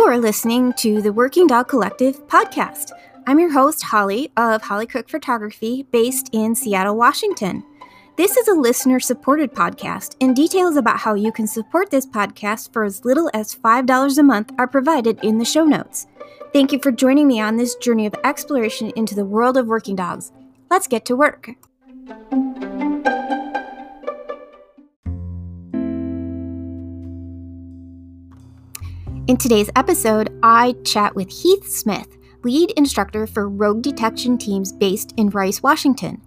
You are listening to the Working Dog Collective podcast. I'm your host, Holly of Holly Cook Photography, based in Seattle, Washington. This is a listener supported podcast, and details about how you can support this podcast for as little as $5 a month are provided in the show notes. Thank you for joining me on this journey of exploration into the world of working dogs. Let's get to work. In today's episode, I chat with Heath Smith, lead instructor for rogue detection teams based in Rice, Washington.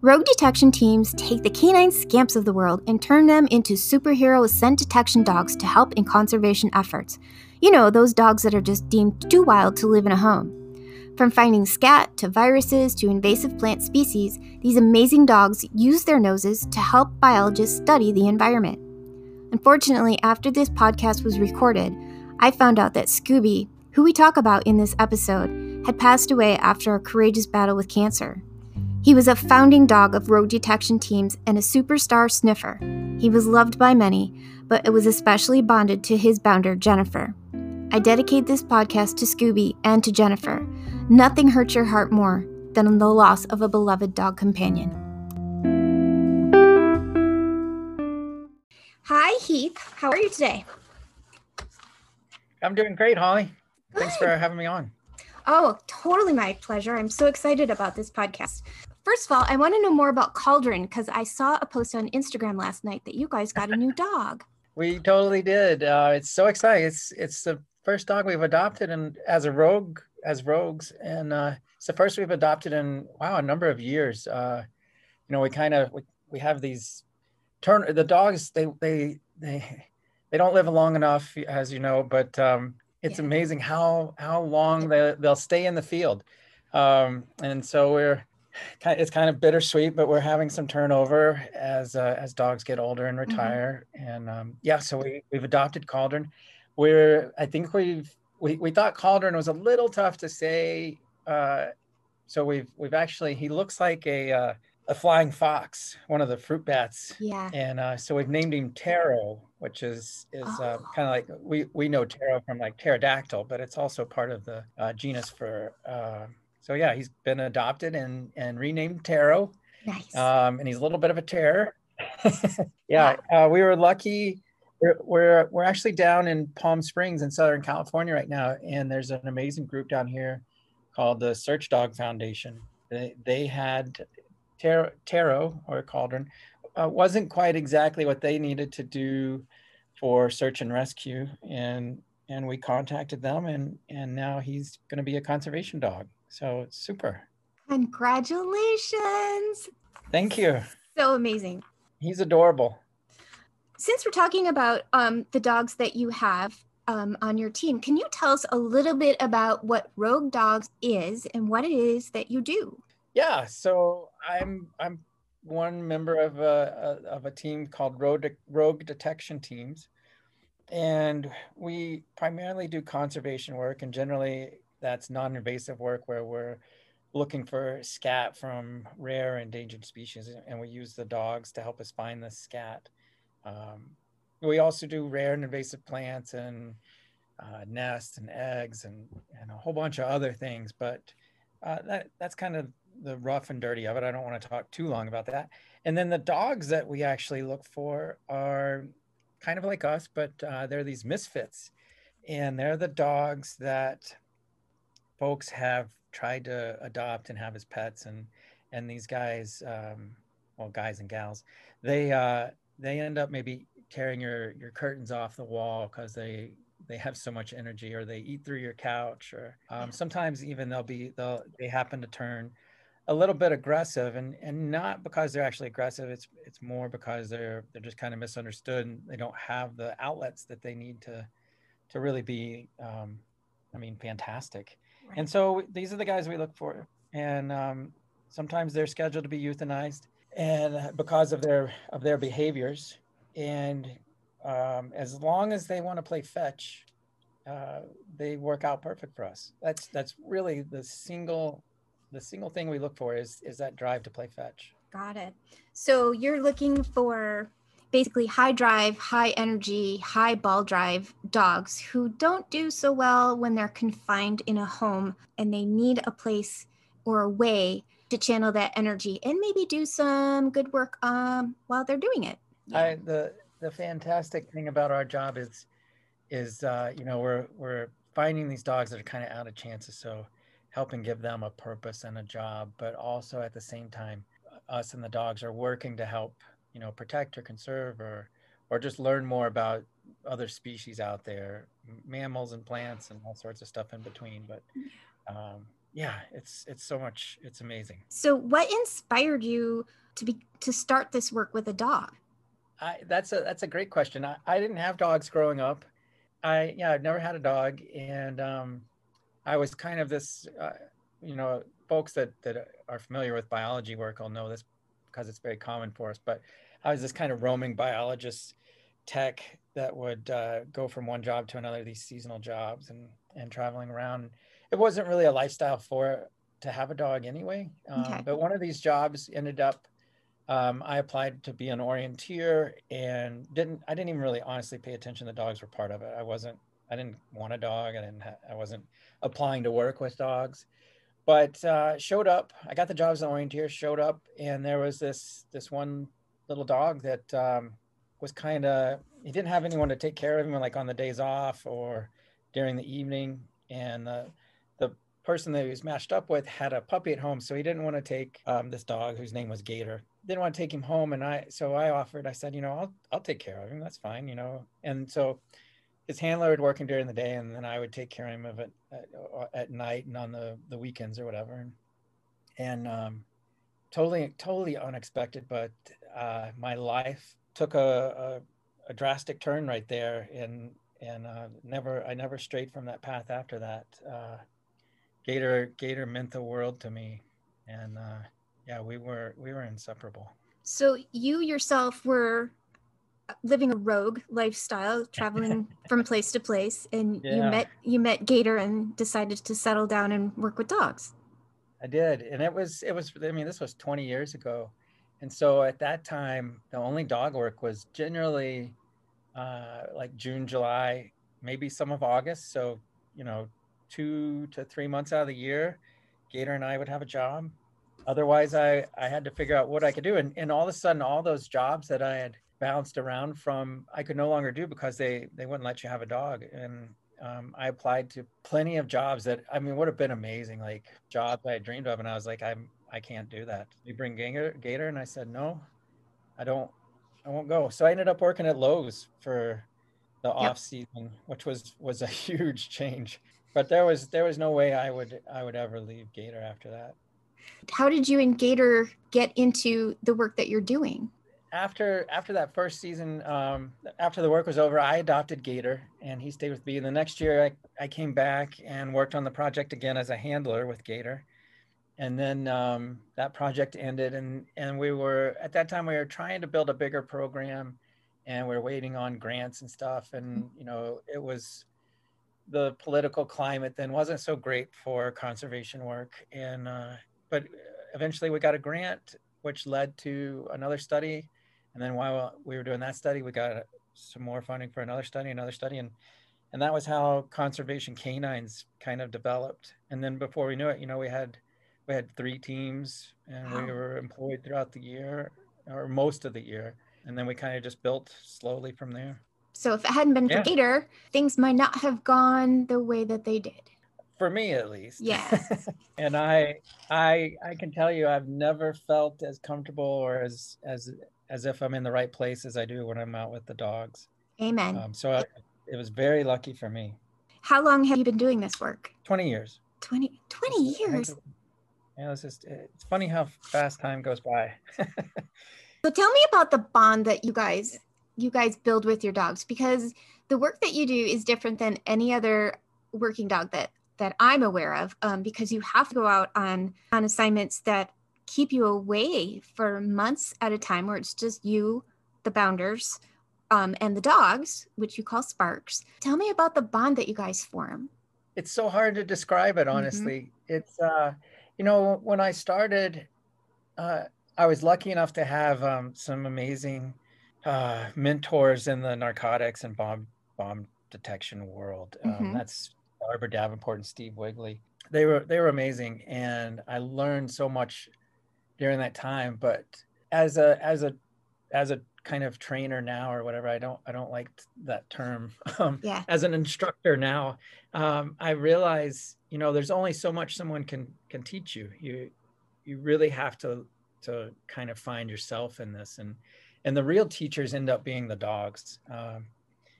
Rogue detection teams take the canine scamps of the world and turn them into superhero scent detection dogs to help in conservation efforts. You know, those dogs that are just deemed too wild to live in a home. From finding scat to viruses to invasive plant species, these amazing dogs use their noses to help biologists study the environment. Unfortunately, after this podcast was recorded, I found out that Scooby, who we talk about in this episode, had passed away after a courageous battle with cancer. He was a founding dog of rogue detection teams and a superstar sniffer. He was loved by many, but it was especially bonded to his bounder, Jennifer. I dedicate this podcast to Scooby and to Jennifer. Nothing hurts your heart more than the loss of a beloved dog companion. Hi, Heath. How are you today? I'm doing great, Holly. Thanks for having me on. Oh, totally my pleasure. I'm so excited about this podcast. First of all, I want to know more about Cauldron because I saw a post on Instagram last night that you guys got a new dog. We totally did. Uh, it's so exciting. It's it's the first dog we've adopted and as a rogue as rogues, and uh, it's the first we've adopted in wow a number of years. Uh, you know, we kind of we, we have these turn the dogs they they they they don't live long enough, as you know, but um, it's yeah. amazing how how long they they'll stay in the field. Um, and so we're it's kind of bittersweet, but we're having some turnover as uh, as dogs get older and mm-hmm. retire. Mm-hmm. And um, yeah, so we we've adopted Cauldron. We're I think we've we, we thought Cauldron was a little tough to say. Uh, so we've we've actually he looks like a uh, a flying fox, one of the fruit bats. Yeah. And uh, so we've named him Ptero, which is is uh, oh. uh, kind of like we we know Ptero from like pterodactyl, but it's also part of the uh, genus for. Uh, so yeah, he's been adopted and and renamed Ptero. Nice. Um, and he's a little bit of a terror. yeah, uh, we were lucky. We're, we're we're actually down in Palm Springs in Southern California right now, and there's an amazing group down here called the Search Dog Foundation. They, they had Ptero, Ptero or Cauldron uh, wasn't quite exactly what they needed to do for search and rescue, and and we contacted them, and and now he's going to be a conservation dog. So it's super. Congratulations! Thank you. So amazing. He's adorable. Since we're talking about um, the dogs that you have um, on your team, can you tell us a little bit about what Rogue Dogs is and what it is that you do? Yeah, so I'm I'm one member of a, a of a team called Rogue, Rogue Detection Teams, and we primarily do conservation work, and generally that's non-invasive work where we're looking for scat from rare endangered species, and we use the dogs to help us find the scat. Um, we also do rare and invasive plants and uh, nests and eggs and, and a whole bunch of other things, but uh, that that's kind of the rough and dirty of it. I don't want to talk too long about that. And then the dogs that we actually look for are kind of like us, but uh, they're these misfits. And they're the dogs that folks have tried to adopt and have as pets. And, and these guys, um, well, guys and gals, they, uh, they end up maybe tearing your, your curtains off the wall because they, they have so much energy or they eat through your couch or um, sometimes even they'll be they'll they happen to turn a little bit aggressive and and not because they're actually aggressive it's it's more because they're they're just kind of misunderstood and they don't have the outlets that they need to to really be um, i mean fantastic. Right. and so these are the guys we look for and um, sometimes they're scheduled to be euthanized and because of their of their behaviors. And um, as long as they want to play fetch uh, they work out perfect for us. That's that's really the single the single thing we look for is is that drive to play fetch. Got it. So you're looking for basically high drive, high energy, high ball drive dogs who don't do so well when they're confined in a home and they need a place or a way to channel that energy and maybe do some good work um, while they're doing it. I, the the fantastic thing about our job is is uh, you know we're we're finding these dogs that are kind of out of chances, so helping give them a purpose and a job, but also at the same time, us and the dogs are working to help you know protect or conserve or or just learn more about other species out there, mammals and plants and all sorts of stuff in between. But um, yeah, it's it's so much. It's amazing. So, what inspired you to be to start this work with a dog? I, that's a that's a great question. I, I didn't have dogs growing up. I yeah, I've never had a dog, and um, I was kind of this. Uh, you know, folks that that are familiar with biology work will know this because it's very common for us. But I was this kind of roaming biologist tech that would uh, go from one job to another, these seasonal jobs, and and traveling around. It wasn't really a lifestyle for to have a dog anyway. Um, okay. But one of these jobs ended up um, I applied to be an orienteer and didn't I didn't even really honestly pay attention the dogs were part of it. I wasn't I didn't want a dog. I didn't I wasn't applying to work with dogs. But uh, showed up. I got the job as an orienteer. Showed up, and there was this this one little dog that um, was kind of he didn't have anyone to take care of him like on the days off or during the evening. And the the person that he was matched up with had a puppy at home, so he didn't want to take um, this dog whose name was Gator didn't want to take him home and i so i offered i said you know i'll i'll take care of him that's fine you know and so his handler would work him during the day and then i would take care of him of it at, at night and on the the weekends or whatever. And, and um, totally totally unexpected but uh, my life took a, a, a, drastic turn right there and and uh, never i never strayed from that path after that. Uh, gator gator meant the world to me. And uh, yeah we were we were inseparable. So you yourself were living a rogue lifestyle traveling from place to place and yeah. you met you met gator and decided to settle down and work with dogs i did and it was it was i mean this was 20 years ago and so at that time the only dog work was generally uh, like june july maybe some of august so you know two to three months out of the year gator and i would have a job otherwise I, I had to figure out what I could do. And, and all of a sudden, all those jobs that I had bounced around from, I could no longer do because they, they wouldn't let you have a dog. And um, I applied to plenty of jobs that, I mean, would have been amazing, like jobs I dreamed of. And I was like, I'm, I can't do that. You bring Gator, Gator. And I said, no, I don't, I won't go. So I ended up working at Lowe's for the yep. off season, which was, was a huge change. But there was, there was no way I would, I would ever leave Gator after that. How did you and Gator get into the work that you're doing? After after that first season, um, after the work was over, I adopted Gator, and he stayed with me. And the next year, I, I came back and worked on the project again as a handler with Gator. And then um, that project ended, and and we were at that time we were trying to build a bigger program, and we are waiting on grants and stuff. And you know, it was the political climate then wasn't so great for conservation work, and uh, but eventually we got a grant, which led to another study. And then while we were doing that study, we got some more funding for another study, another study, and and that was how conservation canines kind of developed. And then before we knew it, you know, we had we had three teams, and wow. we were employed throughout the year or most of the year, and then we kind of just built slowly from there. So if it hadn't been yeah. for Gator, things might not have gone the way that they did for me at least. Yes. and I I I can tell you I've never felt as comfortable or as as as if I'm in the right place as I do when I'm out with the dogs. Amen. Um, so I, it was very lucky for me. How long have you been doing this work? 20 years. 20 20 years. Yeah, it's just it's funny how fast time goes by. so tell me about the bond that you guys you guys build with your dogs because the work that you do is different than any other working dog that that I'm aware of, um, because you have to go out on on assignments that keep you away for months at a time, where it's just you, the bounders, um, and the dogs, which you call sparks. Tell me about the bond that you guys form. It's so hard to describe it, mm-hmm. honestly. Mm-hmm. It's uh, you know, when I started, uh, I was lucky enough to have um, some amazing uh, mentors in the narcotics and bomb bomb detection world. Um, mm-hmm. That's Barbara Davenport and Steve Wigley. They were they were amazing, and I learned so much during that time. But as a as a as a kind of trainer now or whatever, I don't I don't like that term. Um, yeah. As an instructor now, um, I realize you know there's only so much someone can can teach you. You you really have to to kind of find yourself in this and and the real teachers end up being the dogs um,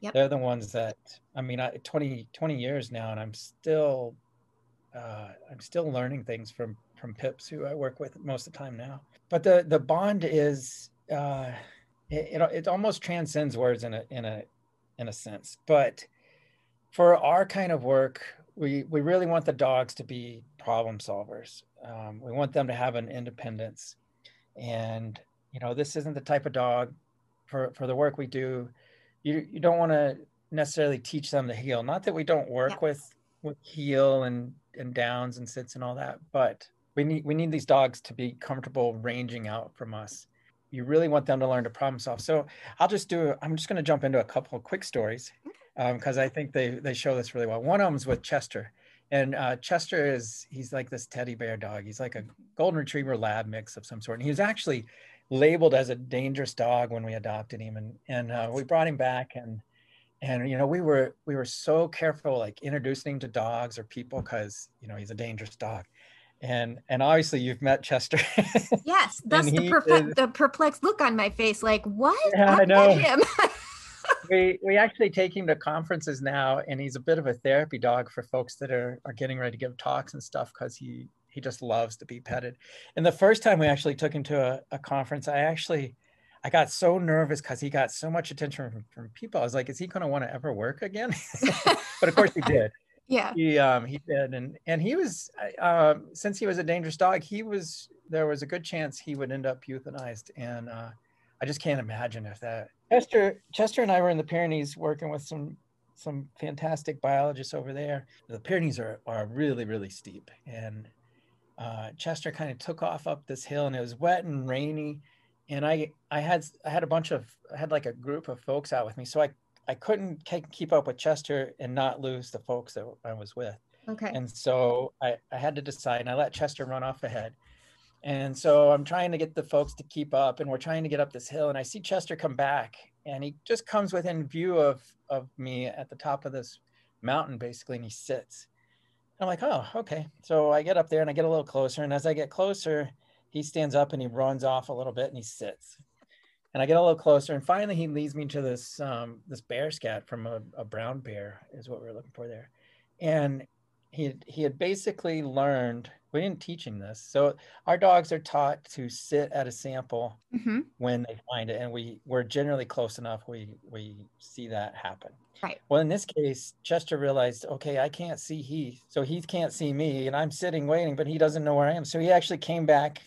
yep. they're the ones that i mean I, 20 20 years now and i'm still uh, i'm still learning things from from pips who i work with most of the time now. But the the bond is uh, it, it, it almost transcends words in a in a in a sense. But for our kind of work we we really want the dogs to be problem solvers. Um, we want them to have an independence. And you know this isn't the type of dog for for the work we do. You you don't want to necessarily teach them to heel. Not that we don't work yeah. with with heel and and downs and sits and all that but we need we need these dogs to be comfortable ranging out from us you really want them to learn to problem solve so i'll just do i'm just going to jump into a couple of quick stories because um, i think they they show this really well one of them's with chester and uh, Chester is he's like this teddy bear dog. He's like a golden retriever lab mix of some sort. And he was actually labeled as a dangerous dog when we adopted him, and and uh, we brought him back and and you know we were we were so careful like introducing him to dogs or people because you know he's a dangerous dog and and obviously you've met chester yes that's the, is, the perplexed look on my face like what yeah, i know him we we actually take him to conferences now, and he's a bit of a therapy dog for folks that are are getting ready to give talks and stuff because he he just loves to be petted. And the first time we actually took him to a, a conference, I actually I got so nervous because he got so much attention from, from people. I was like, is he going to want to ever work again? but of course he did. Yeah. He um he did, and and he was um since he was a dangerous dog, he was there was a good chance he would end up euthanized, and uh, I just can't imagine if that Chester, Chester and I were in the Pyrenees working with some some fantastic biologists over there. The Pyrenees are are really really steep, and uh, Chester kind of took off up this hill, and it was wet and rainy. And I I had I had a bunch of I had like a group of folks out with me, so I I couldn't keep up with Chester and not lose the folks that I was with. Okay. And so I, I had to decide, and I let Chester run off ahead. And so I'm trying to get the folks to keep up and we're trying to get up this hill and I see Chester come back and he just comes within view of, of me at the top of this mountain basically and he sits. And I'm like, oh, okay. So I get up there and I get a little closer. And as I get closer, he stands up and he runs off a little bit and he sits. And I get a little closer and finally he leads me to this um, this bear scat from a, a brown bear is what we are looking for there. And he he had basically learned we didn't teach him this so our dogs are taught to sit at a sample mm-hmm. when they find it and we we're generally close enough we we see that happen right well in this case chester realized okay i can't see heath so heath can't see me and i'm sitting waiting but he doesn't know where i am so he actually came back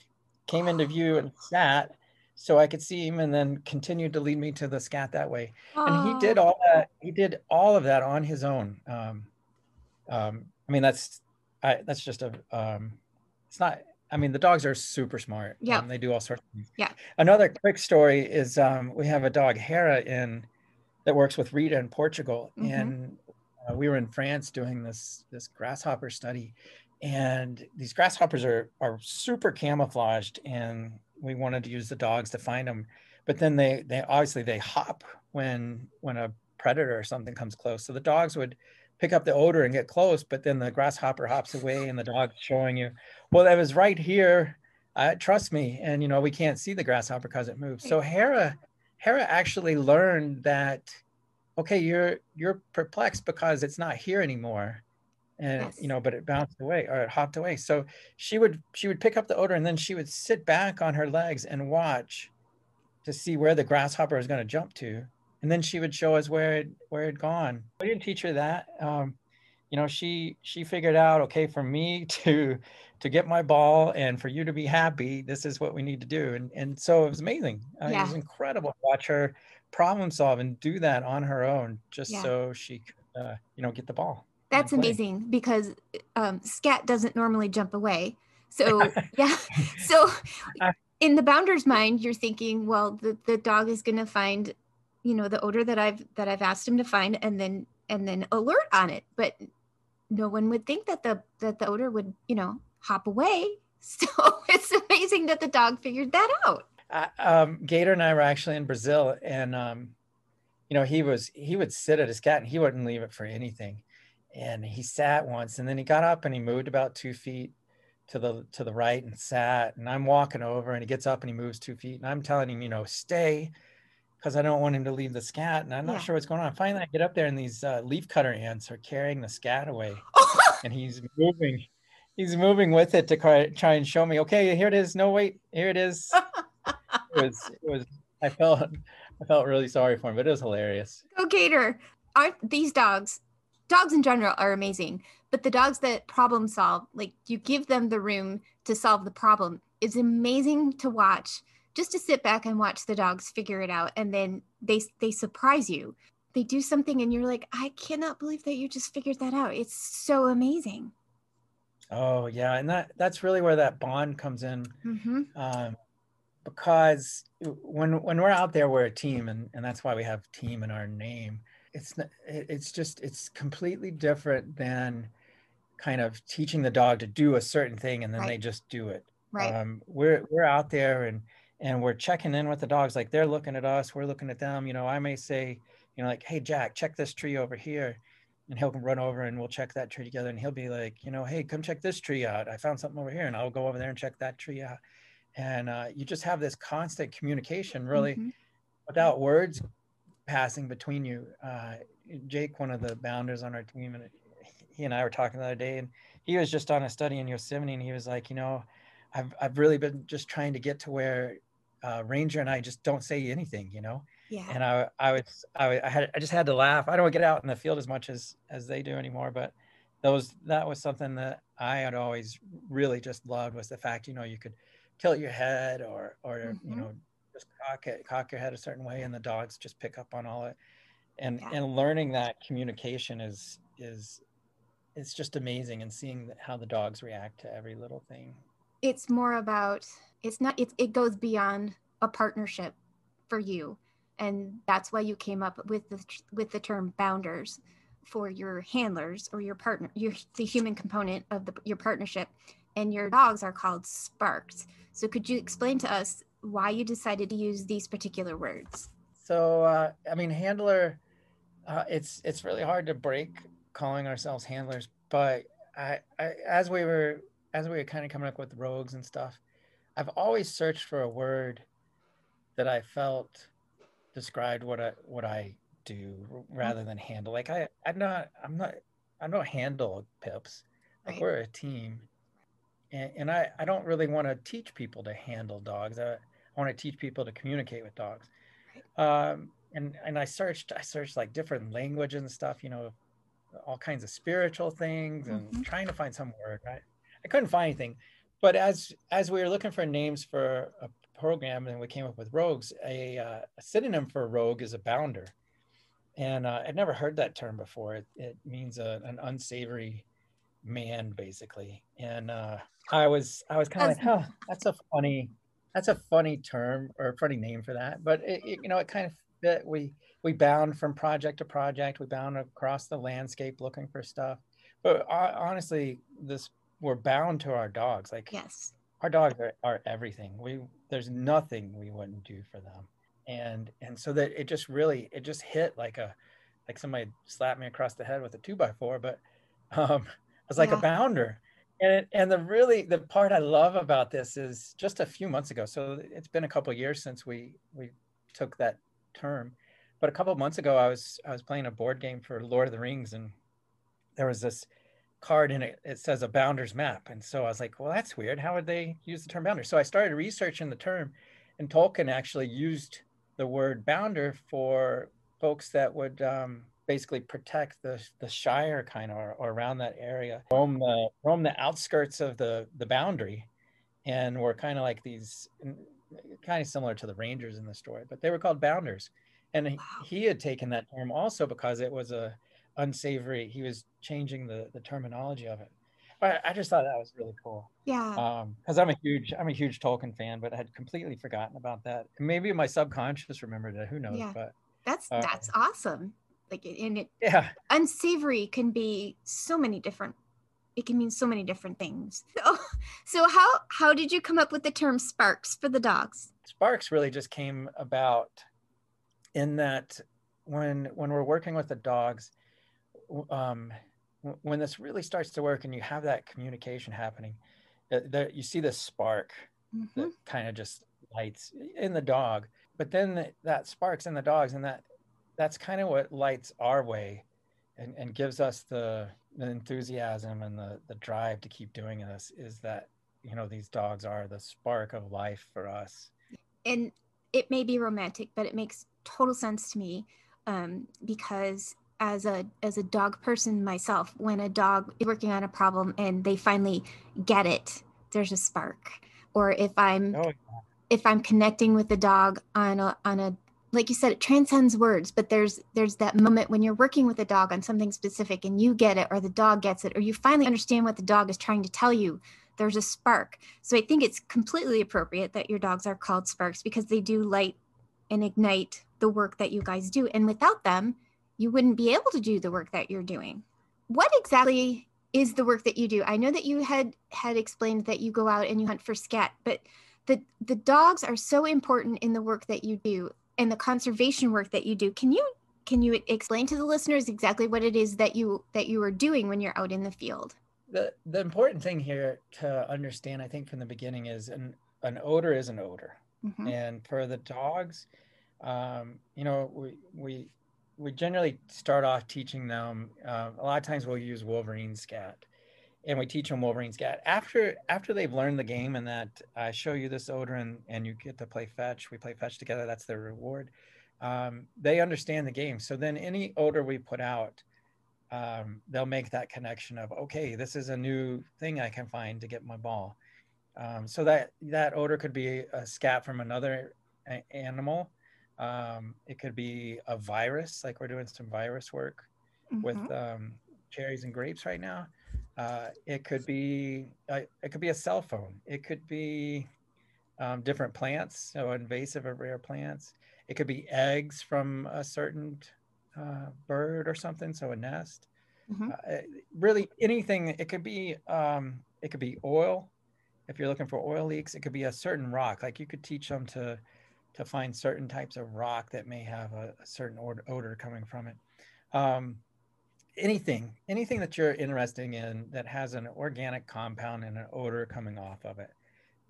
came into view and sat so I could see him and then continued to lead me to the scat that way. Oh. And he did all that. He did all of that on his own. Um, um, I mean, that's I, that's just a um, it's not. I mean, the dogs are super smart. Yeah, um, they do all sorts of things. Yeah. Another quick story is um, we have a dog Hera in that works with Rita in Portugal, mm-hmm. and uh, we were in France doing this this grasshopper study, and these grasshoppers are are super camouflaged, and we wanted to use the dogs to find them, but then they they obviously they hop when when a predator or something comes close, so the dogs would pick up the odor and get close, but then the grasshopper hops away and the dog's showing you, well, that was right here. Uh, trust me. And, you know, we can't see the grasshopper because it moves. So Hera, Hera actually learned that, okay, you're, you're perplexed because it's not here anymore. And, yes. you know, but it bounced away or it hopped away. So she would, she would pick up the odor and then she would sit back on her legs and watch to see where the grasshopper was going to jump to and then she would show us where it where it gone. We didn't teach her that. Um, you know, she she figured out okay for me to to get my ball and for you to be happy, this is what we need to do. And and so it was amazing. Uh, yeah. It was incredible to watch her problem solve and do that on her own, just yeah. so she could uh, you know get the ball. That's amazing because um, scat doesn't normally jump away. So yeah, so in the bounder's mind, you're thinking, well, the, the dog is going to find, you know, the odor that I've that I've asked him to find, and then and then alert on it. But no one would think that the that the odor would, you know, hop away. So it's amazing that the dog figured that out. Uh, um, Gator and I were actually in Brazil, and um, you know, he was he would sit at his cat, and he wouldn't leave it for anything. And he sat once, and then he got up and he moved about two feet to the to the right and sat and i'm walking over and he gets up and he moves two feet and i'm telling him you know stay because i don't want him to leave the scat and i'm not yeah. sure what's going on. Finally i get up there and these uh, leaf cutter ants are carrying the scat away and he's moving he's moving with it to try, try and show me okay here it is. No wait here it is. It was it was i felt i felt really sorry for him but it was hilarious. Go gator. Aren't these dogs dogs in general are amazing but the dogs that problem solve like you give them the room to solve the problem is amazing to watch just to sit back and watch the dogs figure it out and then they they surprise you. They do something and you're like i cannot believe that you just figured that out. It's so amazing. Oh yeah and that that's really where that bond comes in mm-hmm. um, because when when we're out there we're a team and, and that's why we have team in our name it's not, it's just it's completely different than kind of teaching the dog to do a certain thing and then right. they just do it. Right. Um, we're we're out there and and we're checking in with the dogs like they're looking at us, we're looking at them. You know, I may say, you know, like, hey Jack, check this tree over here. And he'll run over and we'll check that tree together. And he'll be like, you know, hey, come check this tree out. I found something over here, and I'll go over there and check that tree out. And uh, you just have this constant communication, really, mm-hmm. without words passing between you. Uh, Jake, one of the bounders on our team, and he and I were talking the other day, and he was just on a study in Yosemite, and he was like, you know, I've I've really been just trying to get to where uh, Ranger and I just don't say anything, you know. Yeah. And I I was I, I had I just had to laugh. I don't get out in the field as much as as they do anymore, but those that was something that I had always really just loved was the fact you know you could tilt your head or or mm-hmm. you know just cock it cock your head a certain way and the dogs just pick up on all it. And yeah. and learning that communication is is it's just amazing and seeing how the dogs react to every little thing. It's more about it's not it, it goes beyond a partnership for you. And that's why you came up with the with the term bounders for your handlers or your partner your the human component of the, your partnership. And your dogs are called sparks. So could you explain to us why you decided to use these particular words so uh, i mean handler uh, it's it's really hard to break calling ourselves handlers, but I, I as we were as we were kind of coming up with rogues and stuff, I've always searched for a word that I felt described what I what I do rather than handle. Like I I'm not I'm not I don't handle pips. Like right. we're a team. And, and I, I don't really want to teach people to handle dogs. I, I want to teach people to communicate with dogs. Um, and and I searched I searched like different languages and stuff, you know, all kinds of spiritual things and mm-hmm. trying to find some word. I, I couldn't find anything. But as as we were looking for names for a program and we came up with rogues, a, uh, a synonym for rogue is a bounder. And uh, I'd never heard that term before. It, it means a, an unsavory man, basically. And uh, I was I was kind of like, huh, that's a funny that's a funny term or a funny name for that. But it, it, you know, it kind of fit. We we bound from project to project. We bound across the landscape looking for stuff. But uh, honestly, this we're bound to our dogs. Like yes, our dogs are, are everything. We there's nothing we wouldn't do for them. And and so that it just really it just hit like a like somebody slapped me across the head with a two by four. But um, I was like yeah. a bounder. And, and the really the part I love about this is just a few months ago. So it's been a couple years since we we took that term but a couple months ago, I was I was playing a board game for Lord of the Rings, and there was this card in it. It says a bounder's map, and so I was like, well, that's weird. How would they use the term bounder? So I started researching the term, and Tolkien actually used the word bounder for folks that would um, basically protect the the Shire kind of or, or, around that area, roam the roam the outskirts of the the boundary, and were kind of like these kind of similar to the Rangers in the story, but they were called bounders and wow. he had taken that term also because it was a unsavory he was changing the the terminology of it But I just thought that was really cool. Yeah. Um, because I'm a huge I'm a huge Tolkien fan, but I had completely forgotten about that. Maybe my subconscious remembered it. Who knows? Yeah. But That's uh, that's awesome. Like and it yeah, unsavory can be so many different it can mean so many different things. So, so how how did you come up with the term sparks for the dogs? Sparks really just came about in that when when we're working with the dogs, um, when this really starts to work and you have that communication happening, that you see this spark Mhm. that kind of just lights in the dog. But then that sparks in the dogs, and that that's kind of what lights our way, and, and gives us the, the enthusiasm and the the drive to keep doing this. Is that you know these dogs are the spark of life for us. and it may be romantic, but it makes total sense to me um, because as a as a dog person myself, when a dog is working on a problem and they finally get it, there's a spark. Or if I'm Oh, if I'm connecting with the dog on a on a like you said, it transcends words, but there's there's that moment when you're working with a dog on something specific and you get it or the dog gets it or you finally understand what the dog is trying to tell you. There's a spark. So I think it's completely appropriate that your dogs are called sparks because they do light and ignite the work that you guys do. And without them, you wouldn't be able to do the work that you're doing. What exactly is the work that you do? I know that you had had explained that you go out and you hunt for scat, but the the dogs are so important in the work that you do and the conservation work that you do. Can you can you explain to the listeners exactly what it is that you that you are doing when you're out in the field? the the important thing here to understand, I think, from the beginning is an an odor is an odor. Mhm. and for the dogs um, you know we we we generally start off teaching them uh, a lot of times we'll use wolverine scat and we teach them wolverine scat after after they've learned the game and that i show you this odor and and you get to play fetch we play fetch together that's their reward um, they understand the game so then any odor we put out um, they'll make that connection of okay this is a new thing i can find to get my ball um, so that that odor could be a scat from another a- animal. Um, it could be a virus, like we're doing some virus work with Mhm. um, cherries and grapes right now. Uh, it could be uh, it could be a cell phone. It could be um, different plants, so invasive or rare plants. It could be eggs from a certain uh, bird or something, so a nest. Mhm. Uh, really, anything. It could be um, it could be oil if you're looking for oil leaks it could be a certain rock like you could teach them to to find certain types of rock that may have a, a certain odor, odor coming from it um, anything anything that you're interested in that has an organic compound and an odor coming off of it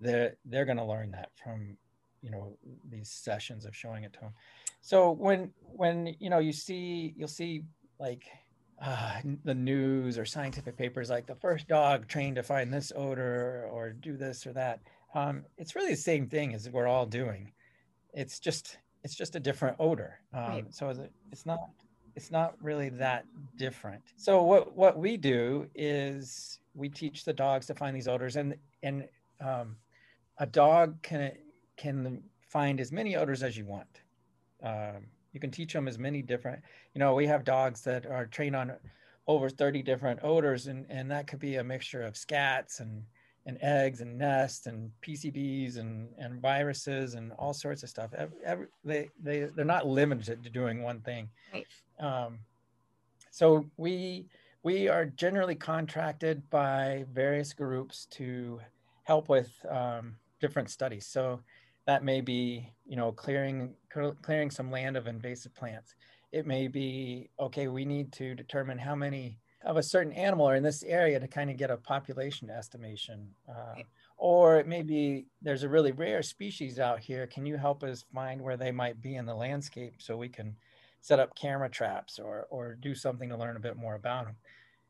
they're they're going to learn that from you know these sessions of showing it to them so when when you know you see you'll see like uh, the news or scientific papers like the first dog trained to find this odor or do this or that um, it's really the same thing as we're all doing. It's just it's just a different odor. Um, Right. so it's- it's not it's not really that different. So what what we do is we teach the dogs to find these odors and and um, a dog can can find as many odors as you want. Um, you can teach them as many different you know we have dogs that are trained on over 30 different odors and and that could be a mixture of scats and and eggs and nests and PCBs and and viruses and all sorts of stuff. Every, every, they they they're not limited to doing one thing. Right. Um, so we we are generally contracted by various groups to help with um, different studies. So that may be you know clearing clearing some land of invasive plants. It may be okay. We need to determine how many of a certain animal or in this area to kind of get a population estimation. Uh, or maybe there's a really rare species out here. Can you help us find where they might be in the landscape so we can set up camera traps or or do something to learn a bit more about them?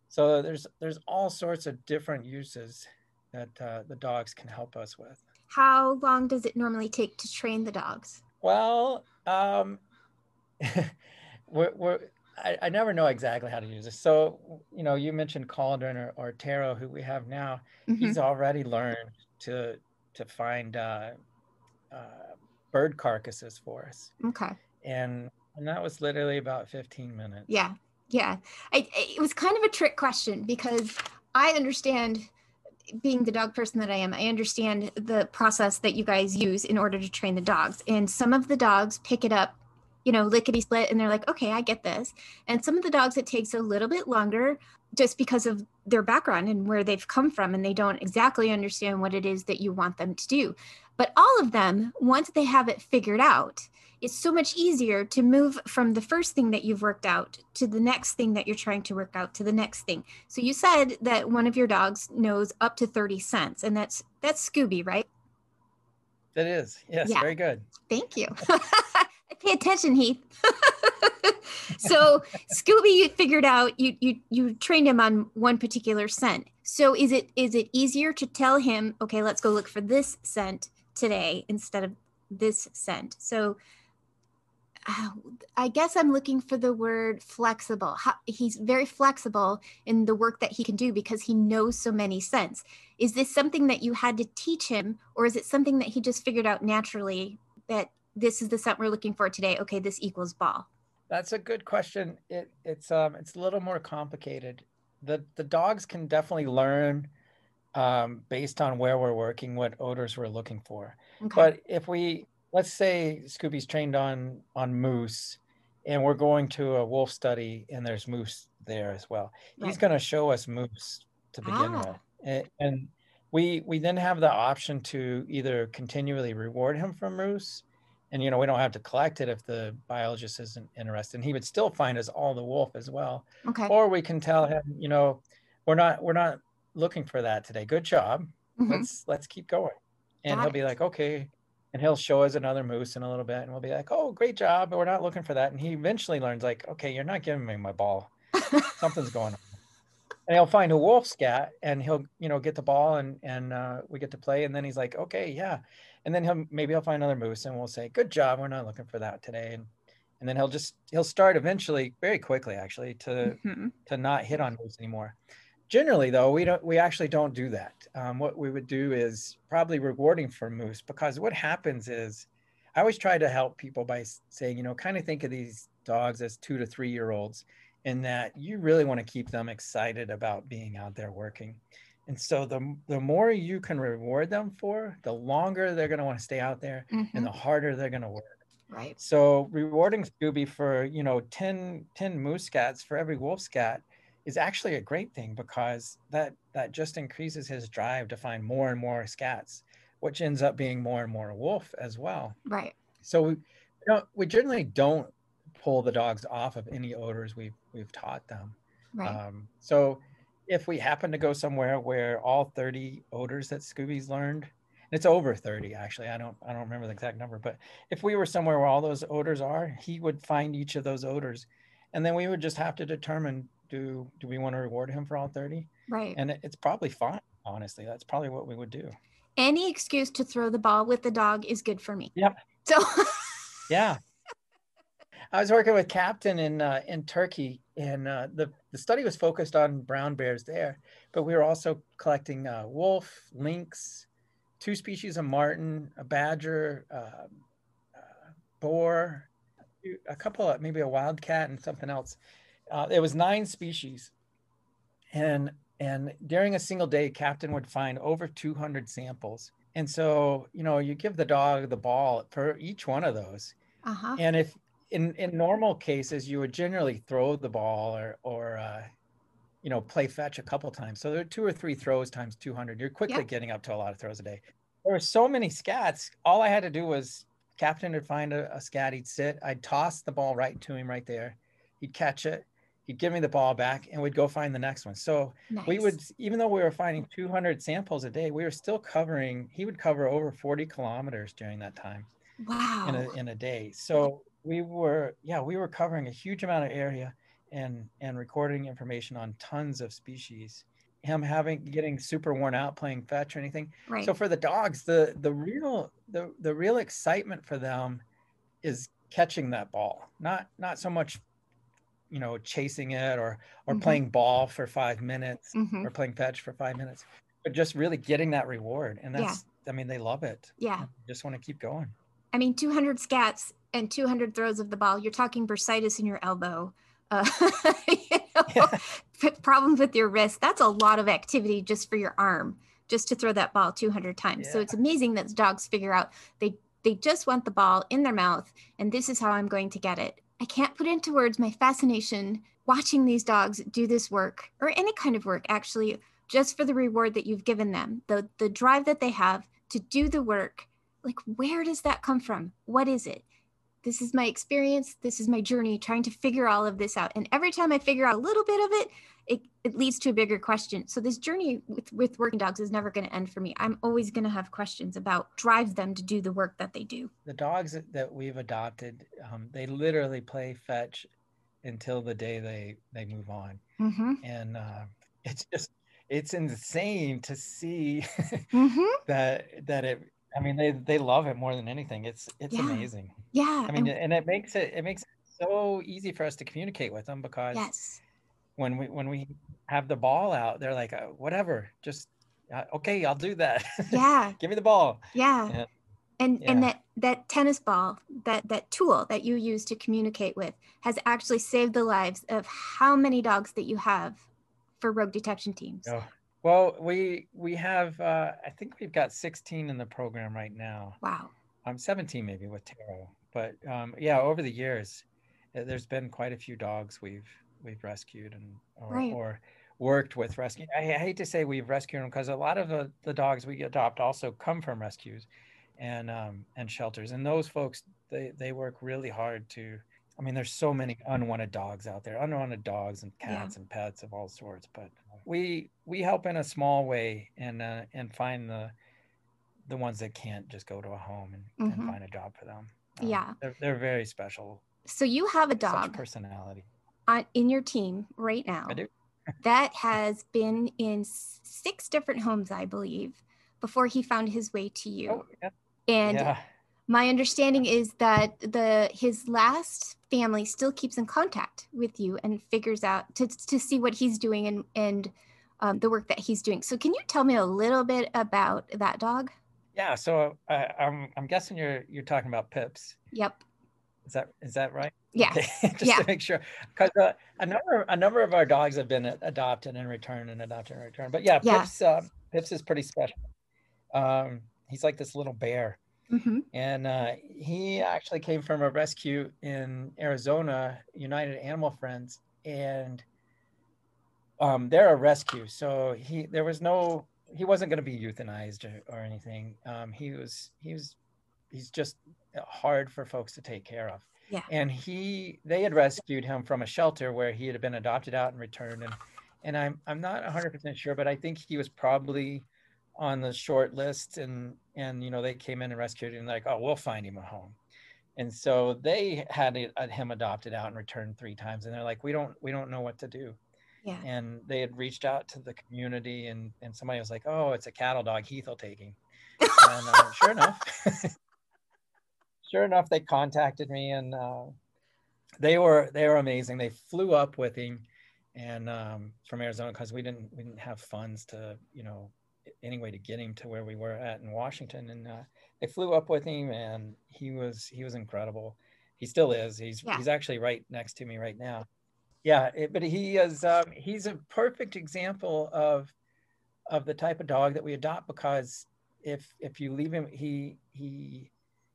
So there's there's all sorts of different uses that uh, the dogs can help us with. How long does it normally take to train the dogs? Well, um, we're, we're I, I never know exactly how to use this. So, you know, you mentioned Cauldron or, or Ptero, who we have now. Mhm. He's already learned to to find uh, uh, bird carcasses for us, Okay. and and that was literally about 15 minutes. Yeah. Yeah. I- it was kind of a trick question because I understand being the dog person that I am, I understand the process that you guys use in order to train the dogs. And some of the dogs pick it up, you know, lickety split, and they're like, okay, I get this. And some of the dogs, it takes a little bit longer just because of their background and where they've come from, and they don't exactly understand what it is that you want them to do. But all of them, once they have it figured out, it's so much easier to move from the first thing that you've worked out to the next thing that you're trying to work out to the next thing. So you said that one of your dogs knows up to 30 cents, and that's that's Scooby, right? That is. Yes, yeah. very good. Thank you. Pay attention, Heath. so Scooby you figured out you you you trained him on one particular scent. So is it is it easier to tell him, okay, let's go look for this scent today instead of this scent? So uh, I guess I'm looking for the word flexible. He's very flexible in the work that he can do because he knows so many scents. Is this something that you had to teach him, or is it something that he just figured out naturally that this is the scent we're looking for today? Okay, this equals ball. That's a good question. It, it's um, it's a little more complicated. The the dogs can definitely learn um, based on where we're working, what odors we're looking for. Okay. But if we let's say Scooby's trained on on moose, and we're going to a wolf study, and there's moose there as well. Right. He's going to show us moose to begin ah. with, and, and we we then have the option to either continually reward him for moose and you know we don't have to collect it if the biologist isn't interested and he would still find us all the wolf as well. Okay. Or we can tell him you know we're not we're not looking for that today. Good job. Mm-hmm. let's let's keep going. And Got he'll it. be like okay. And he'll show us another moose in a little bit and we'll be like oh great job but we're not looking for that. And he eventually learns like okay you're not giving me my ball. Something's going on. And he'll find a wolf scat and he'll you know get the ball and and uh, we get to play and then he's like okay yeah and then he'll maybe he'll find another moose and we'll say good job we're not looking for that today. And and then he'll just he'll start eventually very quickly actually to mm-hmm. to not hit on moose anymore. Generally though we don't we actually don't do that. Um, what we would do is probably rewarding for moose because what happens is i always try to help people by saying you know kind of think of these dogs as two to three year olds in that you really want to keep them excited about being out there working and so the, the more you can reward them for the longer they're going to want to stay out there mm-hmm. and the harder they're going to work right so rewarding scooby for you know 10 10 moose scats for every wolf scat is actually a great thing because that that just increases his drive to find more and more scats, which ends up being more and more wolf as well. Right. So we you know, we generally don't pull the dogs off of any odors we've we've taught them. Right. Um, so if we happen to go somewhere where all 30 odors that Scooby's learned, it's over 30 actually. I don't I don't remember the exact number, but if we were somewhere where all those odors are, he would find each of those odors. And then we would just have to determine do do we want to reward him for all 30 right. And it's probably fine honestly. That's probably what we would do. Any excuse to throw the ball with the dog is good for me. Yep. So yeah. I was working with captain in uh, in turkey and uh, the, the study was focused on brown bears there but we were also collecting uh, wolf lynx two species of marten a badger uh, uh, boar a couple of maybe a wildcat and something else uh, it was nine species, and and during a single day, captain would find over 200 samples. And so, you know, you give the dog the ball for each one of those. Uh-huh. And if in in normal cases, you would generally throw the ball or or uh, you know play fetch a couple times. So there are two or three throws times 200. You're quickly yep. getting up to a lot of throws a day. There were so many scats. All I had to do was captain would find a, a scat. He'd sit. I'd toss the ball right to him right there. He'd catch it he'd give me the ball back and we'd go find the next one. So nice. we would, even though we were finding 200 samples a day, we were still covering, he would cover over 40 kilometers during that time. Wow. In a, in a day. So we were, yeah, we were covering a huge amount of area and, and recording information on tons of species. Him having, getting super worn out playing fetch or anything. Right. So for the dogs, the, the real, the, the real excitement for them is catching that ball, not, not so much you know chasing it or or mm-hmm. playing ball for five minutes mm-hmm. or playing fetch for five minutes but just really getting that reward and that's yeah. i mean they love it yeah just want to keep going i mean 200 scats and 200 throws of the ball you're talking bursitis in your elbow uh, you know, yeah. problems with your wrist. That's a lot of activity just for your arm, just to throw that ball 200 times. Yeah. So it's amazing that dogs figure out they they just want the ball in their mouth, and this is how I'm going to get it. I can't put into words my fascination watching these dogs do this work or any kind of work actually just for the reward that you've given them the the drive that they have to do the work like where does that come from what is it this is my experience this is my journey trying to figure all of this out. And every time i figure out a little bit of it it, it leads to a bigger question. So this journey with, with working dogs is never going to end for me. I'm always going to have questions about drive them to do the work that they do. The dogs that we've adopted um, they literally play fetch until the day they they move on. Mm-hmm. and uh, it's just it's insane to see mm-hmm. that that it I mean, they they love it more than anything. It's it's yeah. amazing. Yeah. I mean, and, and, it makes it it makes it so easy for us to communicate with them because yes. when we when we have the ball out, they're like, oh, whatever, just uh, okay, I'll do that. Yeah. Give me the ball. Yeah. And and, yeah. and that that tennis ball, that that tool that you use to communicate with, has actually saved the lives of how many dogs that you have for rogue detection teams. Oh, well, we we have uh, I think we've got 16 in the program right now. Wow. I'm um, 17 maybe with Ptero, but um, yeah, over the years, uh, there's been quite a few dogs we've we've rescued and or, right. or worked with rescue. I, I, hate to say we've rescued them because a lot of the, the dogs we adopt also come from rescues and um, and shelters, and those folks they they work really hard to. I mean, there's so many unwanted dogs out there, unwanted dogs and cats yeah. and pets of all sorts, but we we help in a small way and uh, and find the the ones that can't just go to a home and, mm-hmm. and find a job for them. Um, yeah, they're, they're very special. So you have a dog personality on, in your team right now. I do. that has been in six different homes, I believe, before he found his way to you. Oh, yeah. And yeah my understanding is that the his last family still keeps in contact with you and figures out to, to see what he's doing and and um, the work that he's doing. So can you tell me a little bit about that dog? Yeah, so uh, I'm I'm guessing you're you're talking about Pips. Yep. Is that is that right? Yeah. Okay. Just yeah. to make sure, because uh, a number a number of our dogs have been adopted and returned and adopted and returned. But yeah, yeah. Pips uh, Pips is pretty special. Um, he's like this little bear Mm-hmm. And uh, he actually came from a rescue in Arizona, United Animal Friends, and um, they're a rescue. So he there was no he wasn't going to be euthanized or, or anything. Um, he was he was he's just hard for folks to take care of. Yeah. And he they had rescued him from a shelter where he had been adopted out and returned and and I'm I'm not 100% sure but I think he was probably on the short list and and you know they came in and rescued him like oh we'll find him a home. And so they had him adopted out and returned three times and they're like we don't we don't know what to do. Yeah. and they had reached out to the community and and somebody was like oh it's a cattle dog heath will take him. And uh, sure enough sure enough they contacted me and uh, they were they were amazing. They flew up with him and um, from arizona because we didn't we didn't have funds to you know any way to get him to where we were at in Washington. And uh, they flew up with him, and he was he was incredible. He still is. He's yeah. he's actually right next to me right now. Yeah, it, but he is um, he's a perfect example of of the type of dog that we adopt because if if you leave him, he he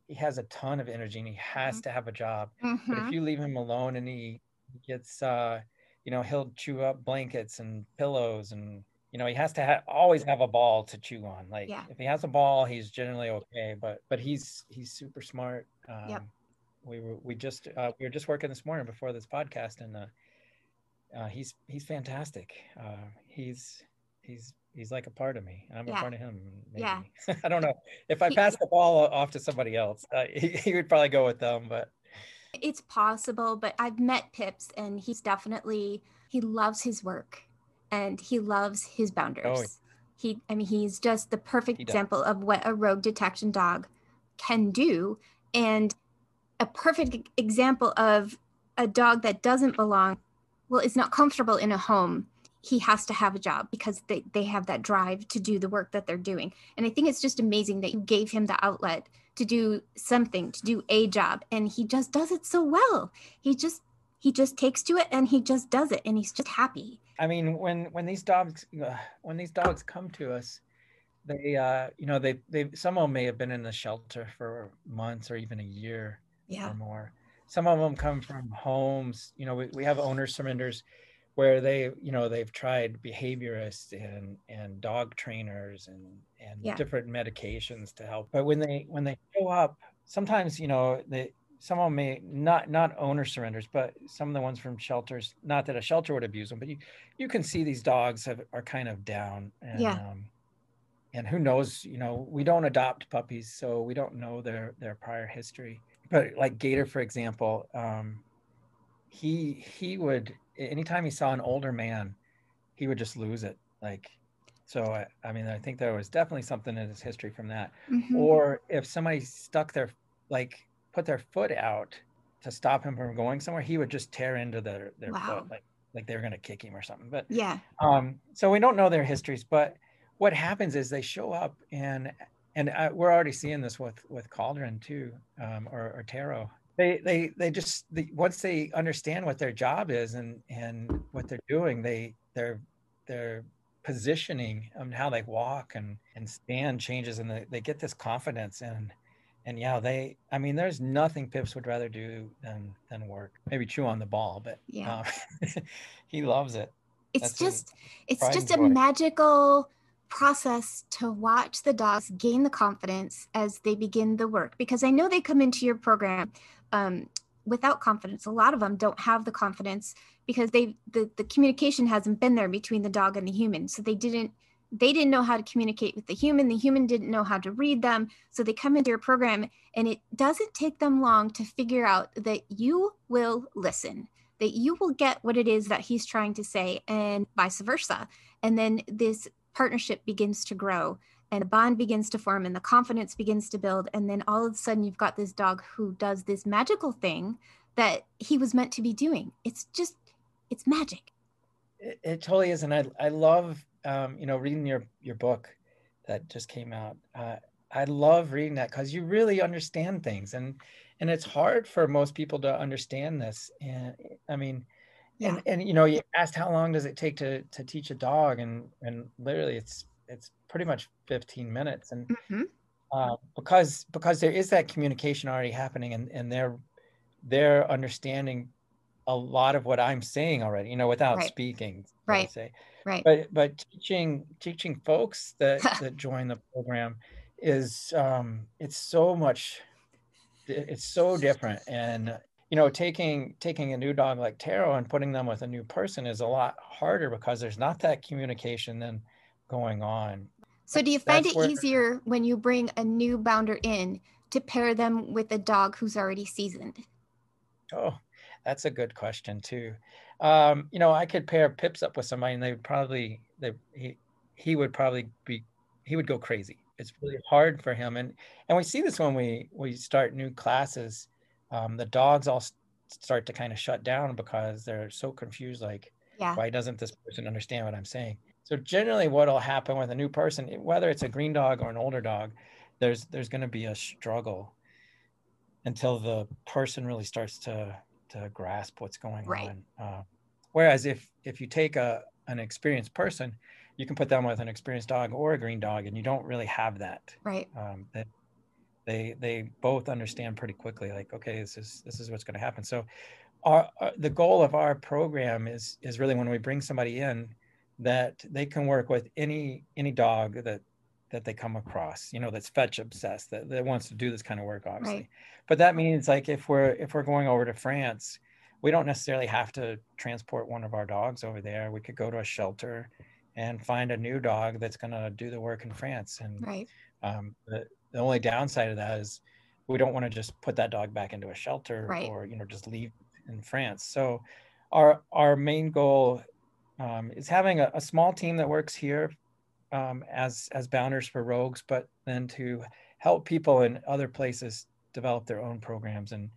he has a ton of energy and he has mm-hmm. to have a job. Mm-hmm. But if mm-hmm. you leave him alone and he gets uh, you know he'll chew up blankets and pillows and you know he has to ha- always have a ball to chew on like yeah. if he has a ball he's generally okay but but he's he's super smart um, yep. we were we just uh, we were just working this morning before this podcast and uh, uh, he's he's fantastic uh, he's he's he's like a part of me i'm yeah. a part of him maybe. yeah i don't know if i pass the ball off to somebody else uh, he, he would probably go with them but it's possible but i've met pips and he's definitely he loves his work and he loves his bounders. Oh. He, I mean, he's just the perfect example of what a rogue detection dog can do, and a perfect example of a dog that doesn't belong, well, is not comfortable in a home. He has to have a job because they, they have that drive to do the work that they're doing. And I think it's just amazing that you gave him the outlet to do something, to do a job. And he just does it so well. He just he just takes to it and he just does it and he's just happy. I mean, when when these dogs uh, when these dogs come to us, they uh, you know they they some of them may have been in the shelter for months or even a year yeah. or more. Some of them come from homes. You know, we, we have owner surrenders where they you know they've tried behaviorists and and dog trainers and and yeah. different medications to help but when they when they show up sometimes you know they some of them may not not owner surrenders but some of the ones from shelters not that a shelter would abuse them but you you can see these dogs have, are kind of down and yeah. um, and who knows you know we don't adopt puppies so we don't know their their prior history but like gator for example um, he he would anytime he saw an older man, he would just lose it. Like, so I, I mean, I think there was definitely something in his history from that. Mm-hmm. Or if somebody stuck their, like, put their foot out to stop him from going somewhere, he would just tear into their their wow. foot, like like they were gonna kick him or something. But yeah. Um. So we don't know their histories, but what happens is they show up and and I, we're already seeing this with with Cauldron too, um, or, or Ptero they they they just the, once they understand what their job is and and what they're doing they they're they're positioning and how they walk and and stand changes and they, they get this confidence and and yeah they i mean there's nothing pips would rather do than than work maybe chew on the ball but yeah um, he loves it it's That's just it's just a magical process to watch the dogs gain the confidence as they begin the work because i know they come into your program um, without confidence. A lot of them don't have the confidence because they the, the communication hasn't been there between the dog and the human. So they didn't they didn't know how to communicate with the human. The human didn't know how to read them. So they come into your program and it doesn't take them long to figure out that you will listen, that you will get what it is that he's trying to say, and vice versa. And then this partnership begins to grow and a bond begins to form and the confidence begins to build and then all of a sudden you've got this dog who does this magical thing that he was meant to be doing it's just it's magic it, it totally is and i, I love um, you know reading your your book that just came out uh, i love reading that because you really understand things and and it's hard for most people to understand this and i mean and and you know you asked how long does it take to to teach a dog and and literally it's it's pretty much 15 minutes and mm-hmm. uh, because because there is that communication already happening and and they're they're understanding a lot of what i'm saying already you know without right. speaking right say right but but teaching teaching folks that that join the program is um it's so much it's so different and you know taking taking a new dog like Ptero and putting them with a new person is a lot harder because there's not that communication then going on. So do you find it where... easier when you bring a new bounder in to pair them with a dog who's already seasoned? Oh, that's a good question too. Um, you know, I could pair Pips up with somebody and they would probably they he he would probably be he would go crazy. It's really hard for him and and we see this when we we start new classes. Um, the dogs all start to kind of shut down because they're so confused like yeah. why doesn't this person understand what I'm saying? So generally, what will happen with a new person, whether it's a green dog or an older dog, there's there's going to be a struggle until the person really starts to to grasp what's going right. on. Uh, whereas if if you take a an experienced person, you can put them with an experienced dog or a green dog, and you don't really have that. Right. Um, that they they both understand pretty quickly. Like, okay, this is this is what's going to happen. So, our, our the goal of our program is is really when we bring somebody in that they can work with any any dog that that they come across you know that's fetch obsessed that, that wants to do this kind of work obviously right. but that means like if we're if we're going over to france we don't necessarily have to transport one of our dogs over there we could go to a shelter and find a new dog that's going to do the work in france and right. um, the, the only downside of that is we don't want to just put that dog back into a shelter right. or you know just leave in france so our our main goal um, is having a, a, small team that works here um, as as bounders for rogues, but then to help people in other places develop their own programs and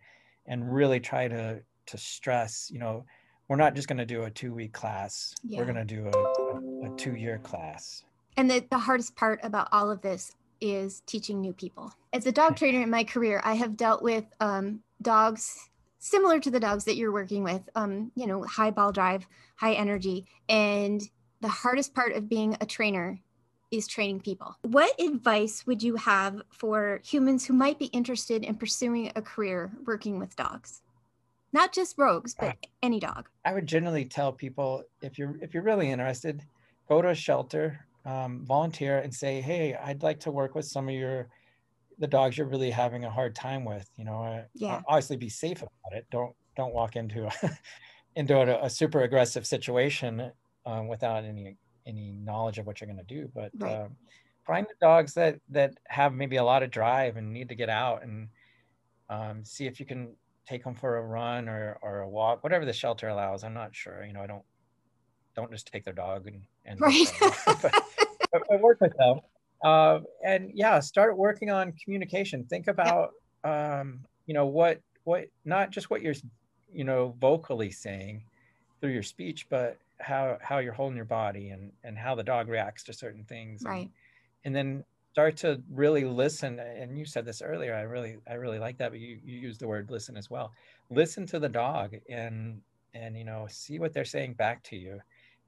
and really try to to stress, you know, we're not just going to do a two week class. Yeah. We're going to do a, a, a two year class. And the, the hardest part about all of this is teaching new people. As a dog trainer in my career, I have dealt with um, dogs similar to the dogs that you're working with, um, you know, high ball drive, high energy. And the hardest part of being a trainer is training people. What advice would you have for humans who might be interested in pursuing a career working with dogs? Not just rogues, but uh, any dog. I would generally tell people if you're if you're really interested, go to a shelter, um, volunteer, and say, "Hey, I'd like to work with some of your the dogs you're really having a hard time with." You know, uh, yeah. obviously be safe about it. Don't don't walk into a, into a, a, super aggressive situation um, without any any knowledge of what you're going to do. But right. um, find the dogs that that have maybe a lot of drive and need to get out and um, see if you can take them for a run or, or a walk, whatever the shelter allows. I'm not sure. You know, I don't don't just take their dog and, and right. but, but, but, work with them. Uh, and yeah, start working on communication. Think about um, you know what what not just what you're you know vocally saying through your speech, but how how you're holding your body and and how the dog reacts to certain things. Right. And, and then start to really listen and you said this earlier i really i really like that but you, you use the word listen as well listen to the dog and and you know see what they're saying back to you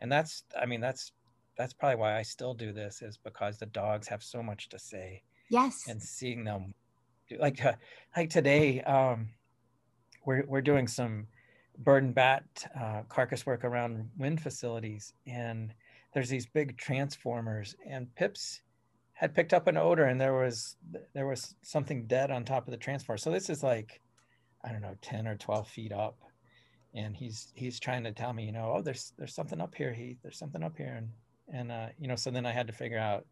and that's i mean that's that's probably why i still do this is because the dogs have so much to say yes and seeing them like uh, like today um we're we're doing some bird and bat uh, carcass work around wind facilities and there's these big transformers and pips had picked up an odor and there was there was something dead on top of the transformer. So this is like, I don't know, 10 or 12 feet up. And he's he's trying to tell me, you know, oh, there's there's something up here, Heath. There's something up here. And and uh, you know, so then I had to figure out,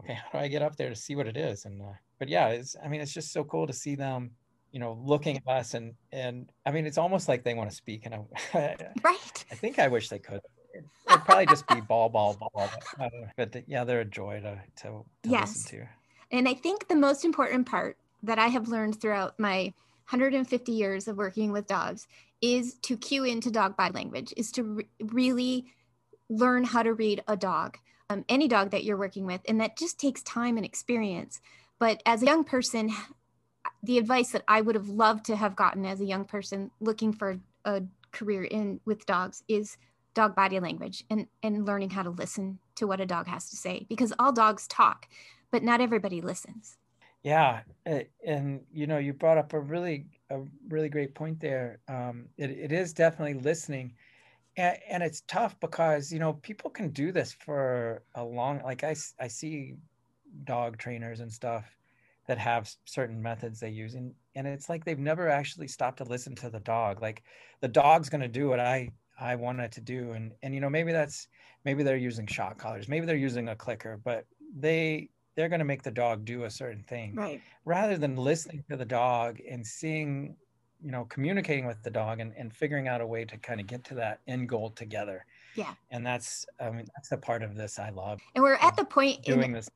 okay, how do I get up there to see what it is? And uh, but yeah, it's I mean, it's just so cool to see them, you know, looking at us and and I mean, it's almost like they want to speak. And I, right. I think I wish they could it'd probably just be ball, ball, ball. But, uh, but yeah, they're a joy to to, to yes. listen to. And I think the most important part that I have learned throughout my 150 years of working with dogs is to cue into dog body language, is to re- really learn how to read a dog, um, any dog that you're working with. And that just takes time and experience. But as a young person, the advice that I would have loved to have gotten as a young person looking for a career in with dogs is dog body language and and learning how to listen to what a dog has to say because all dogs talk but not everybody listens. Yeah and you know you brought up a really a really great point there. Um, it, it is definitely listening and, and it's tough because you know people can do this for a long like i, I see dog trainers and stuff that have certain methods they use and, and it's like they've never actually stopped to listen to the dog like the dog's going to do what i I wanted to do. And and you know, maybe that's maybe they're using shock collars, maybe they're using a clicker, but they they're going to make the dog do a certain thing. Right. Rather than listening to the dog and seeing you know communicating with the dog and, and figuring out a way to kind of get to that end goal together. Yeah. And that's i mean that's the part of this i love and we're at the point doing in, this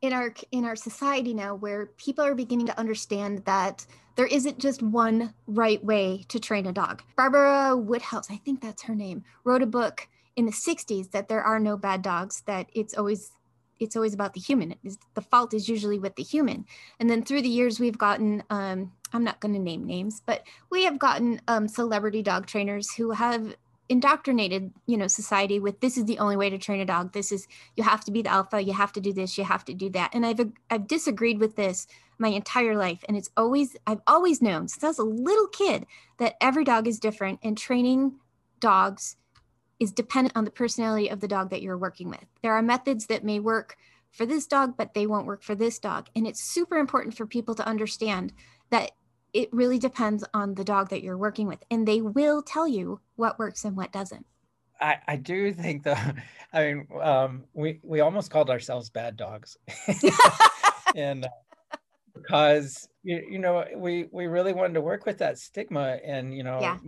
in our in our society now where people are beginning to understand that there isn't just one right way to train a dog. Barbara Woodhouse, I think that's her name, wrote a book in the 60s that there are no bad dogs, that it's always it's always about the human. the fault is usually with the human. And then through the years, we've gotten, um, I'm not going to name names, but we have gotten um, celebrity dog trainers who have indoctrinated you know society with this is the only way to train a dog. This is you have to be the alpha. You have to do this. You have to do that. And i've i've disagreed with this my entire life. And it's always i've always known since i was a little kid that every dog is different and training dogs is dependent on the personality of the dog that you're working with. There are methods that may work for this dog but they won't work for this dog. And it's super important for people to understand that it really depends on the dog that you're working with and they will tell you what works and what doesn't i, I do think though i mean um, we we almost called ourselves bad dogs and uh, because you, you know we we really wanted to work with that stigma and you know yeah.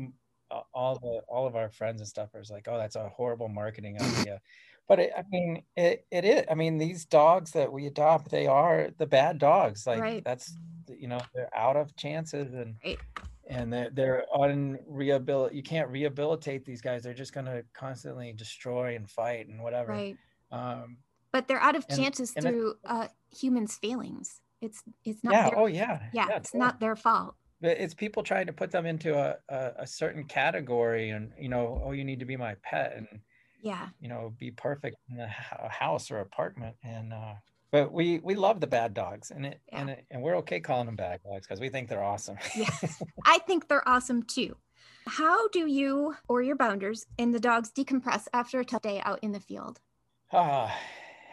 all the all of our friends and stuff are like oh that's a horrible marketing idea but it, I mean, it, it is. I mean, these dogs that we adopt, they are the bad dogs. Like right. that's, you know, they're out of chances and right. and they're they're unrehabilitate. You can't rehabilitate these guys. They're just going to constantly destroy and fight and whatever. Right. Um, but they're out of and, chances and through it, uh, humans' failings. It's it's not. Yeah. Their, oh yeah. Yeah. yeah it's totally. not their fault. but it's people trying to put them into a, a, a certain category and you know oh you need to be my pet and yeah you know be perfect in a house or apartment and uh but we we love the bad dogs and it yeah. and it, and we're okay calling them bad dogs because we think they're awesome. Yes i think they're awesome too. How do you or your bounders and the dogs decompress after a tough day out in the field? Uh,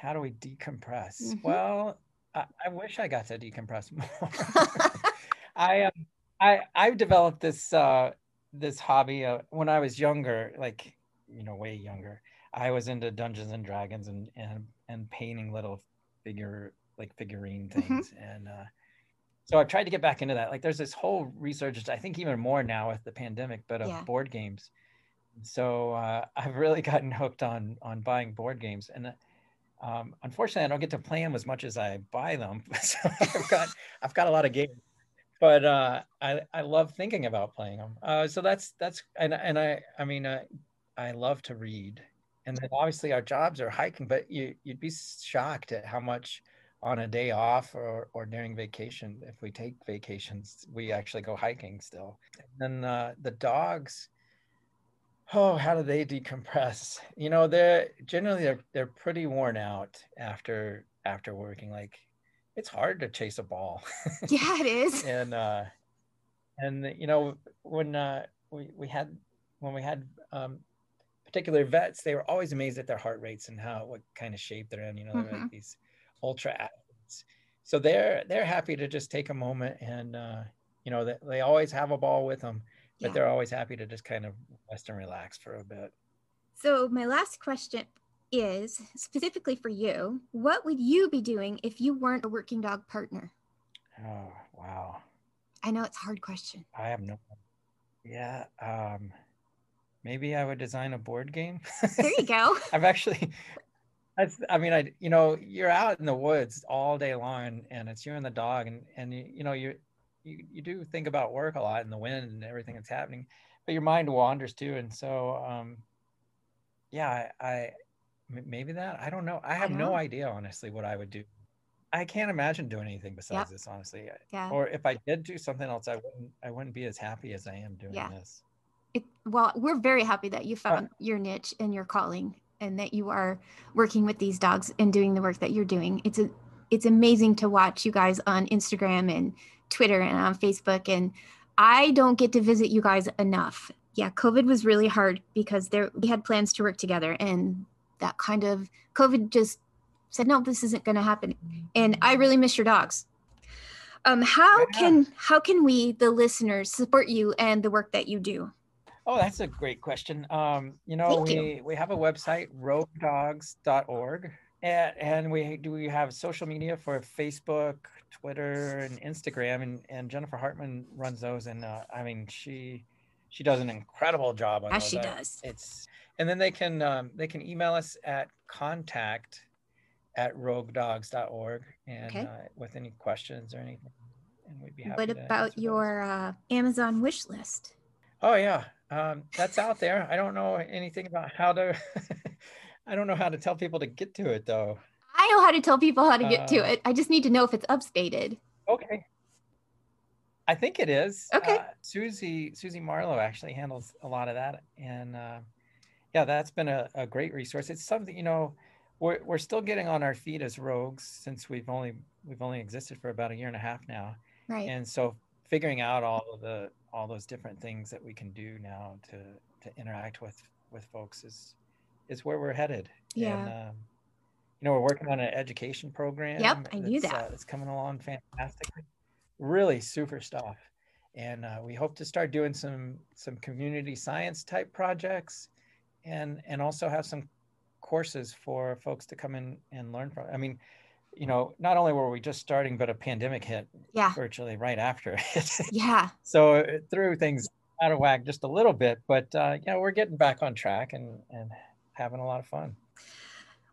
how do we decompress? Mm-hmm. well I, I, wish i got to decompress more. I um i i've developed this uh this hobby uh, when i was younger like you know way younger i was into dungeons and dragons and and and painting little figure like figurine mm-hmm. things mm-hmm. and uh so i've tried to get back into that like there's this whole resurgence i think even more now with the pandemic but of yeah. board games so uh, i've really gotten hooked on on buying board games and um, unfortunately i don't get to play them as much as i buy them so i've got i've got a lot of games but uh, I, I love thinking about playing them. Uh, so that's that's and and I I mean uh, I love to read. And then obviously our jobs are hiking, but you, you'd be shocked at how much on a day off or, or during vacation, if we take vacations, we actually go hiking still. And then uh, the dogs, oh, how do they decompress? You know, they're generally they're, they're pretty worn out after after working. Like it's hard to chase a ball. Yeah, it is. and uh, and you know when uh, we we had when we had um, particular vets, they were always amazed at their heart rates and how what kind of shape they're in. You know, mm-hmm. like these ultra athletes. So they're they're happy to just take a moment and uh, you know they, they always have a ball with them, but yeah. they're always happy to just kind of rest and relax for a bit. So my last question is specifically for you. What would you be doing if you weren't a working dog partner? Oh wow! I know it's a hard question. I have no. Yeah. Um, maybe I would design a board game. There you go. I've actually, I mean, I, you know, you're out in the woods all day long and it's you and the dog and, and you, you know, you, you, you do think about work a lot in the wind and everything that's happening, but your mind wanders too. And so, um, yeah, I, I maybe that, I don't know. I have I no idea, honestly, what I would do. I can't imagine doing anything besides yep. this, honestly. Yeah. Or if I did do something else, I wouldn't, I wouldn't be as happy as I am doing yeah. this it, well, we're very happy that you found your niche and your calling and that you are working with these dogs and doing the work that you're doing. It's a it's amazing to watch you guys on Instagram and Twitter and on Facebook and I don't get to visit you guys enough. Yeah, COVID was really hard because there we had plans to work together and that kind of COVID just said no this isn't going to happen. And I really miss your dogs. Um how yeah. can how can we the listeners support you and the work that you do? Oh, that's a great question. Um, you know, Thank we, you. we have a website, roguedogs.org, and, and we do we have social media for Facebook, Twitter, and Instagram, and, and Jennifer Hartman runs those. And uh, I mean, she she does an incredible job on As those. she does. It's and then they can um, they can email us at contact at roguedogs.org and okay. uh, with any questions or anything. And we'd be happy. What about your uh, Amazon wish list? Oh yeah, um, that's out there. I don't know anything about how to. I don't know how to tell people to get to it though. I know how to tell people how to get uh, to it. I just need to know if it's upstated. Okay. I think it is. Okay. Uh, Susie Susie Marlowe actually handles a lot of that, and uh, yeah, that's been a, a great resource. It's something you know we're we're still getting on our feet as rogues since we've only we've only existed for about a year and a half now. Right. And so figuring out all of the all those different things that we can do now to to interact with with folks is is where we're headed. Yeah. And, um, you know, we're working on an education program. Yep, I knew that. Uh, it's coming along fantastically. Really super stuff. And uh, we hope to start doing some some community science type projects, and and also have some courses for folks to come in and learn from. I mean, you know, not only were we just starting, but a pandemic hit yeah. virtually right after it. yeah. So it threw things out of whack just a little bit, but uh, yeah, we're getting back on track and, and having a lot of fun.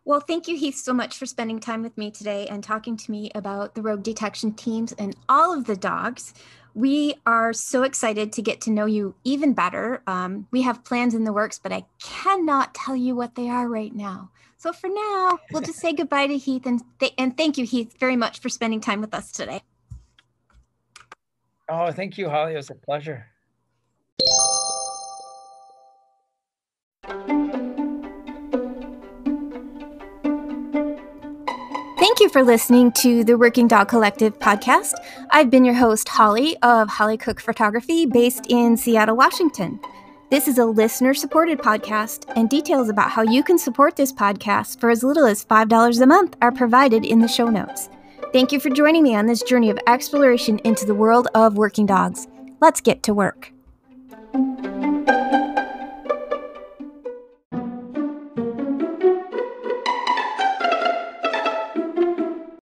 Well, thank you, Heath, so much for spending time with me today and talking to me about the rogue detection teams and all of the dogs. We are so excited to get to know you even better. Um, we have plans in the works, but I cannot tell you what they are right now. So for now, we'll just say goodbye to Heath and, th- and thank you, Heath, very much for spending time with us today. Oh, thank you, Holly. It was a pleasure. Thank you for listening to the Working Dog Collective podcast. I've been your host, Holly of Holly Cook Photography, based in Seattle, Washington. This is a listener supported podcast, and details about how you can support this podcast for as little as $5 a month are provided in the show notes. Thank you for joining me on this journey of exploration into the world of working dogs. Let's get to work.